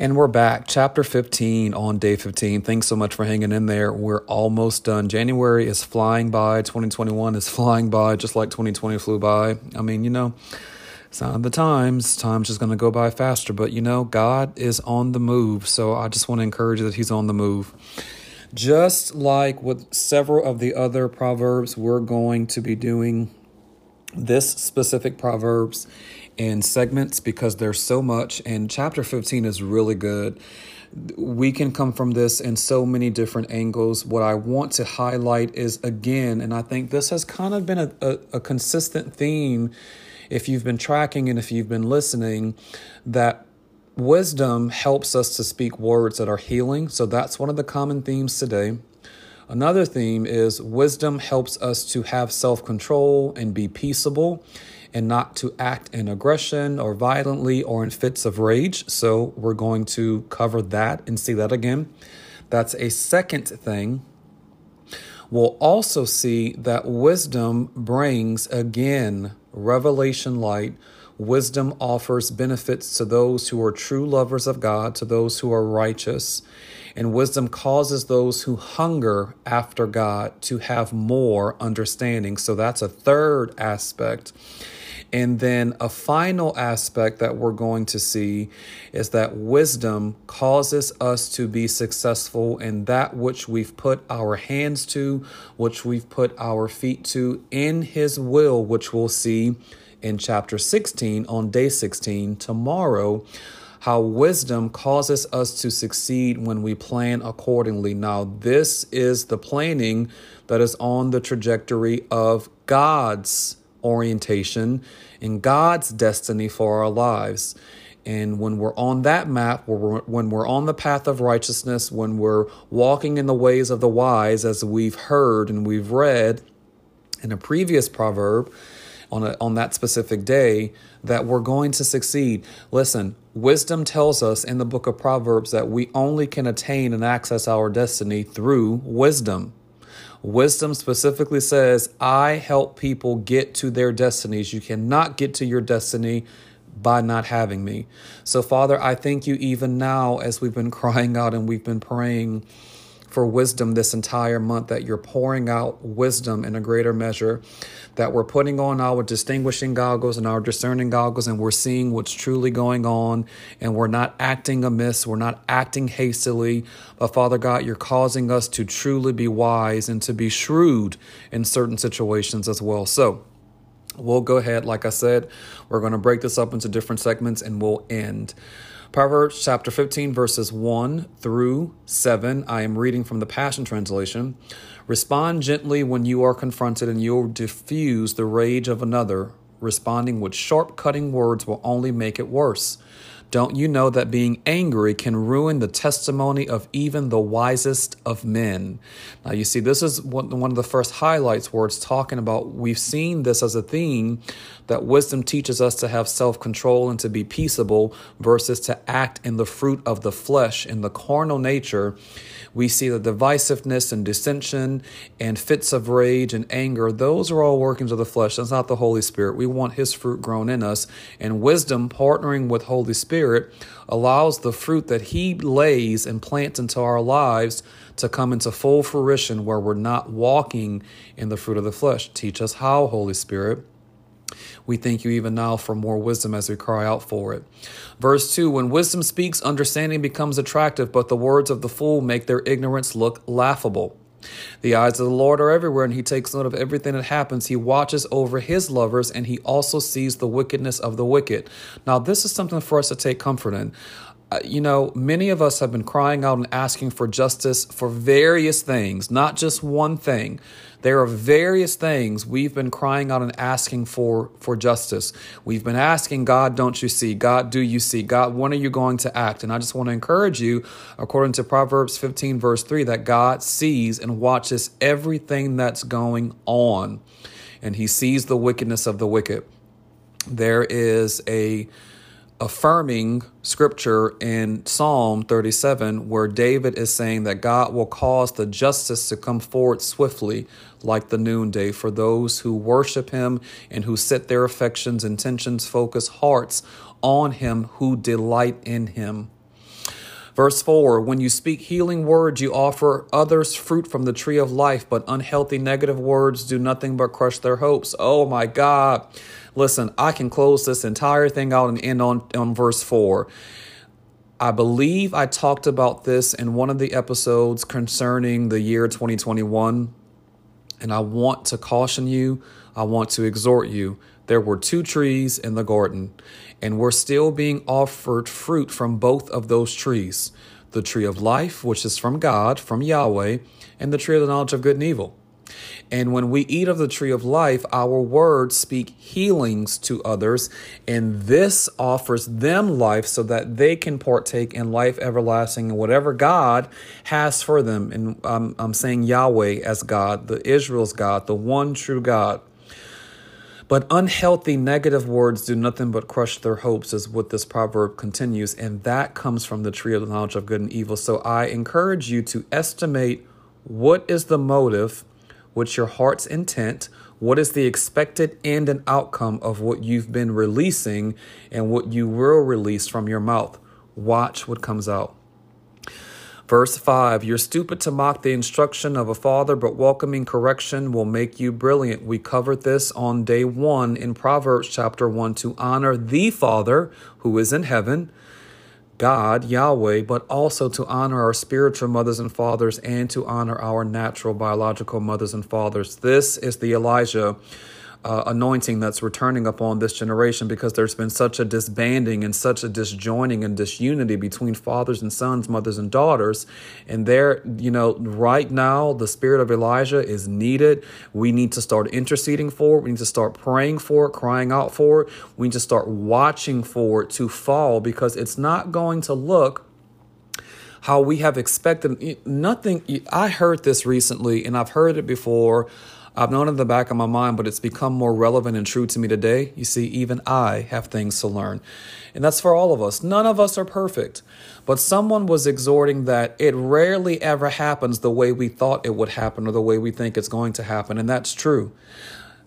And we're back, chapter 15 on day 15. Thanks so much for hanging in there. We're almost done. January is flying by, 2021 is flying by, just like 2020 flew by. I mean, you know, it's not the times. Time's just going to go by faster. But, you know, God is on the move. So I just want to encourage you that He's on the move. Just like with several of the other Proverbs, we're going to be doing this specific Proverbs in segments because there's so much, and chapter 15 is really good. We can come from this in so many different angles. What I want to highlight is again, and I think this has kind of been a, a, a consistent theme if you've been tracking and if you've been listening, that wisdom helps us to speak words that are healing. So that's one of the common themes today. Another theme is wisdom helps us to have self control and be peaceable and not to act in aggression or violently or in fits of rage. So we're going to cover that and see that again. That's a second thing. We'll also see that wisdom brings again revelation light. Wisdom offers benefits to those who are true lovers of God, to those who are righteous. And wisdom causes those who hunger after God to have more understanding. So that's a third aspect. And then a final aspect that we're going to see is that wisdom causes us to be successful in that which we've put our hands to, which we've put our feet to in His will, which we'll see in chapter 16 on day 16 tomorrow how wisdom causes us to succeed when we plan accordingly. Now, this is the planning that is on the trajectory of God's orientation and God's destiny for our lives. And when we're on that map, when we're on the path of righteousness, when we're walking in the ways of the wise, as we've heard and we've read in a previous proverb on, a, on that specific day, that we're going to succeed. Listen, wisdom tells us in the book of Proverbs that we only can attain and access our destiny through wisdom. Wisdom specifically says, I help people get to their destinies. You cannot get to your destiny by not having me. So, Father, I thank you even now as we've been crying out and we've been praying for wisdom this entire month, that you're pouring out wisdom in a greater measure, that we're putting on our distinguishing goggles and our discerning goggles, and we're seeing what's truly going on, and we're not acting amiss, we're not acting hastily. But Father God, you're causing us to truly be wise and to be shrewd in certain situations as well. So, We'll go ahead, like I said, we're going to break this up into different segments and we'll end. Proverbs chapter 15, verses 1 through 7. I am reading from the Passion Translation. Respond gently when you are confronted, and you'll diffuse the rage of another. Responding with sharp, cutting words will only make it worse. Don't you know that being angry can ruin the testimony of even the wisest of men? Now, you see, this is one of the first highlights where it's talking about we've seen this as a theme that wisdom teaches us to have self control and to be peaceable versus to act in the fruit of the flesh, in the carnal nature we see the divisiveness and dissension and fits of rage and anger. Those are all workings of the flesh. That's not the Holy Spirit. We want His fruit grown in us. And wisdom, partnering with Holy Spirit, allows the fruit that He lays and plants into our lives to come into full fruition where we're not walking in the fruit of the flesh. Teach us how, Holy Spirit. We thank you even now for more wisdom as we cry out for it. Verse 2 When wisdom speaks, understanding becomes attractive, but the words of the fool make their ignorance look laughable. The eyes of the Lord are everywhere, and he takes note of everything that happens. He watches over his lovers, and he also sees the wickedness of the wicked. Now, this is something for us to take comfort in. Uh, you know, many of us have been crying out and asking for justice for various things, not just one thing. There are various things we've been crying out and asking for for justice. We've been asking God, don't you see? God, do you see? God, when are you going to act? And I just want to encourage you, according to Proverbs 15, verse 3, that God sees and watches everything that's going on, and He sees the wickedness of the wicked. There is a affirming scripture in Psalm 37 where David is saying that God will cause the justice to come forward swiftly like the noonday for those who worship him and who set their affections, intentions, focus, hearts on him who delight in him. Verse 4 When you speak healing words, you offer others fruit from the tree of life, but unhealthy negative words do nothing but crush their hopes. Oh my God. Listen, I can close this entire thing out and end on, on verse 4. I believe I talked about this in one of the episodes concerning the year 2021. And I want to caution you, I want to exhort you. There were two trees in the garden, and we're still being offered fruit from both of those trees the tree of life, which is from God, from Yahweh, and the tree of the knowledge of good and evil. And when we eat of the tree of life, our words speak healings to others, and this offers them life so that they can partake in life everlasting and whatever God has for them. And I'm, I'm saying Yahweh as God, the Israel's God, the one true God. But unhealthy negative words do nothing but crush their hopes, is what this proverb continues. And that comes from the tree of the knowledge of good and evil. So I encourage you to estimate what is the motive What's your heart's intent? What is the expected end and outcome of what you've been releasing and what you will release from your mouth? Watch what comes out. Verse 5 You're stupid to mock the instruction of a father, but welcoming correction will make you brilliant. We covered this on day one in Proverbs chapter 1 to honor the Father who is in heaven God, Yahweh, but also to honor our spiritual mothers and fathers and to honor our natural biological mothers and fathers. This is the Elijah uh, anointing that's returning upon this generation because there's been such a disbanding and such a disjoining and disunity between fathers and sons, mothers and daughters. And there, you know, right now, the spirit of Elijah is needed. We need to start interceding for it. We need to start praying for it, crying out for it. We need to start watching for it to fall because it's not going to look how we have expected nothing i heard this recently and i've heard it before I've known in the back of my mind, but it's become more relevant and true to me today. You see, even I have things to learn. And that's for all of us. None of us are perfect. But someone was exhorting that it rarely ever happens the way we thought it would happen or the way we think it's going to happen. And that's true.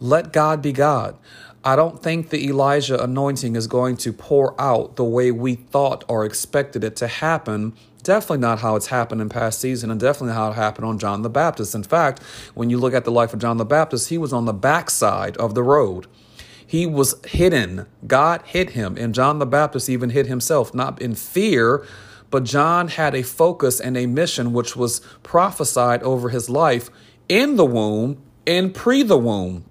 Let God be God. I don't think the Elijah anointing is going to pour out the way we thought or expected it to happen Definitely not how it's happened in past season, and definitely how it happened on John the Baptist. In fact, when you look at the life of John the Baptist, he was on the backside of the road. He was hidden. God hid him, and John the Baptist even hid himself, not in fear, but John had a focus and a mission which was prophesied over his life in the womb and pre the womb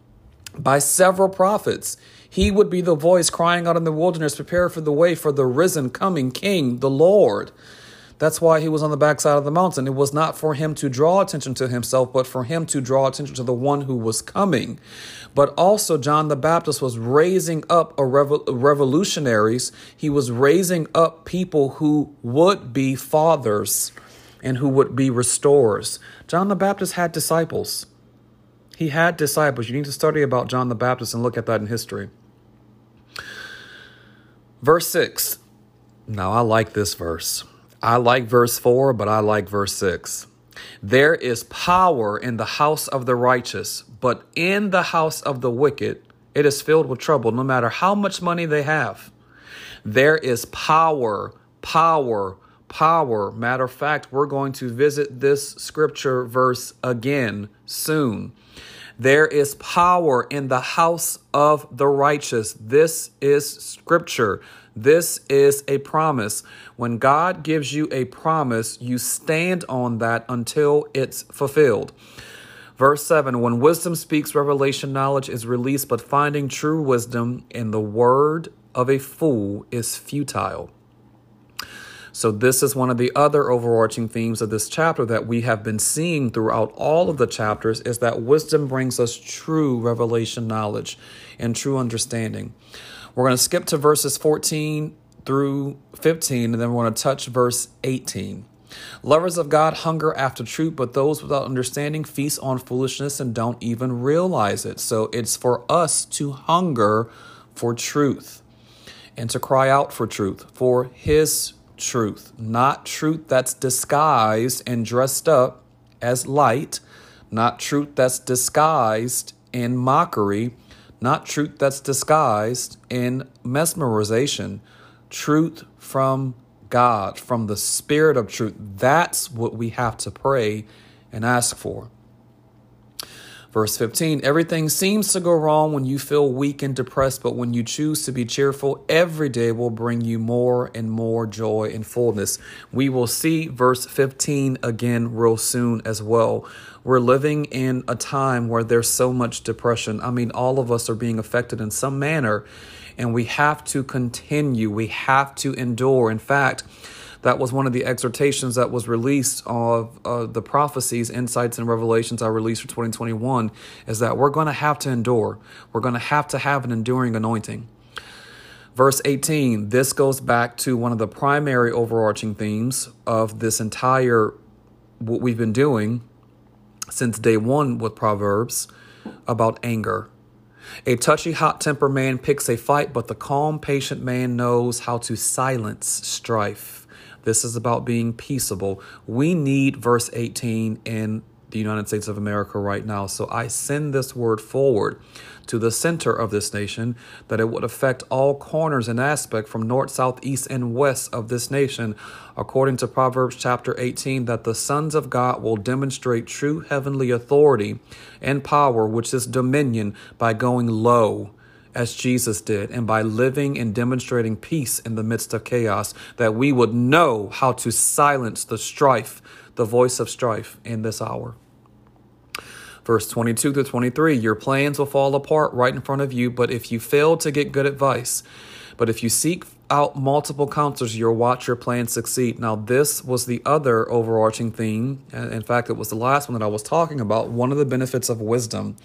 by several prophets. He would be the voice crying out in the wilderness, prepare for the way for the risen coming King, the Lord. That's why he was on the backside of the mountain. It was not for him to draw attention to himself, but for him to draw attention to the one who was coming. But also, John the Baptist was raising up a revo- revolutionaries. He was raising up people who would be fathers and who would be restorers. John the Baptist had disciples. He had disciples. You need to study about John the Baptist and look at that in history. Verse 6. Now, I like this verse. I like verse 4, but I like verse 6. There is power in the house of the righteous, but in the house of the wicked, it is filled with trouble, no matter how much money they have. There is power, power, power. Matter of fact, we're going to visit this scripture verse again soon. There is power in the house of the righteous. This is scripture. This is a promise. When God gives you a promise, you stand on that until it's fulfilled. Verse 7 When wisdom speaks, revelation knowledge is released, but finding true wisdom in the word of a fool is futile. So, this is one of the other overarching themes of this chapter that we have been seeing throughout all of the chapters is that wisdom brings us true revelation knowledge and true understanding. We're going to skip to verses 14 through 15, and then we're going to touch verse 18. Lovers of God hunger after truth, but those without understanding feast on foolishness and don't even realize it. So it's for us to hunger for truth and to cry out for truth, for His truth, not truth that's disguised and dressed up as light, not truth that's disguised in mockery not truth that's disguised in mesmerization, truth from God, from the Spirit of truth. That's what we have to pray and ask for. Verse 15 Everything seems to go wrong when you feel weak and depressed, but when you choose to be cheerful, every day will bring you more and more joy and fullness. We will see verse 15 again real soon as well. We're living in a time where there's so much depression. I mean, all of us are being affected in some manner, and we have to continue. We have to endure. In fact, that was one of the exhortations that was released of uh, the prophecies, insights, and revelations I released for 2021 is that we're going to have to endure. We're going to have to have an enduring anointing. Verse 18, this goes back to one of the primary overarching themes of this entire, what we've been doing since day one with Proverbs about anger. A touchy, hot tempered man picks a fight, but the calm, patient man knows how to silence strife. This is about being peaceable. We need verse 18 in the United States of America right now. So I send this word forward to the center of this nation that it would affect all corners and aspect from north, south, east, and west of this nation, according to Proverbs chapter 18, that the sons of God will demonstrate true heavenly authority and power, which is dominion, by going low as Jesus did, and by living and demonstrating peace in the midst of chaos, that we would know how to silence the strife, the voice of strife in this hour. Verse 22 to 23 Your plans will fall apart right in front of you, but if you fail to get good advice, but if you seek out multiple counselors, you'll watch your plan succeed. Now, this was the other overarching theme. In fact, it was the last one that I was talking about. One of the benefits of wisdom.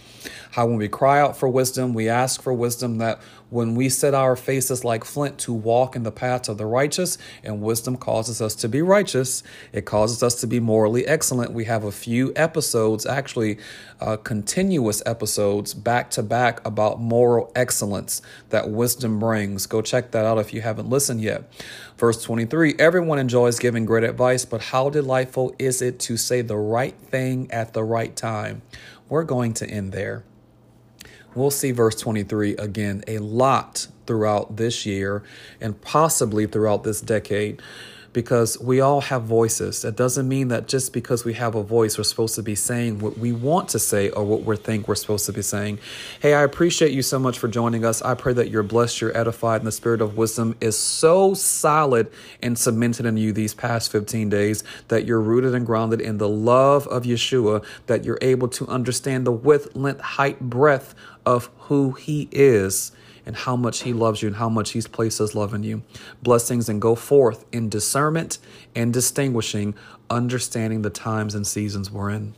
How when we cry out for wisdom, we ask for wisdom, that when we set our faces like flint to walk in the paths of the righteous, and wisdom causes us to be righteous, it causes us to be morally excellent. We have a few episodes, actually, uh, continuous episodes back to back about moral excellence that wisdom brings. Go check that out if you haven't listened yet. Verse 23 Everyone enjoys giving great advice, but how delightful is it to say the right thing at the right time? We're going to end there. We'll see verse 23 again a lot throughout this year and possibly throughout this decade because we all have voices. That doesn't mean that just because we have a voice, we're supposed to be saying what we want to say or what we think we're supposed to be saying. Hey, I appreciate you so much for joining us. I pray that you're blessed, you're edified, and the spirit of wisdom is so solid and cemented in you these past 15 days that you're rooted and grounded in the love of Yeshua, that you're able to understand the width, length, height, breadth of who He is and how much He loves you and how much He's placed His love in you. Blessings and go forth in discernment and distinguishing, understanding the times and seasons we're in.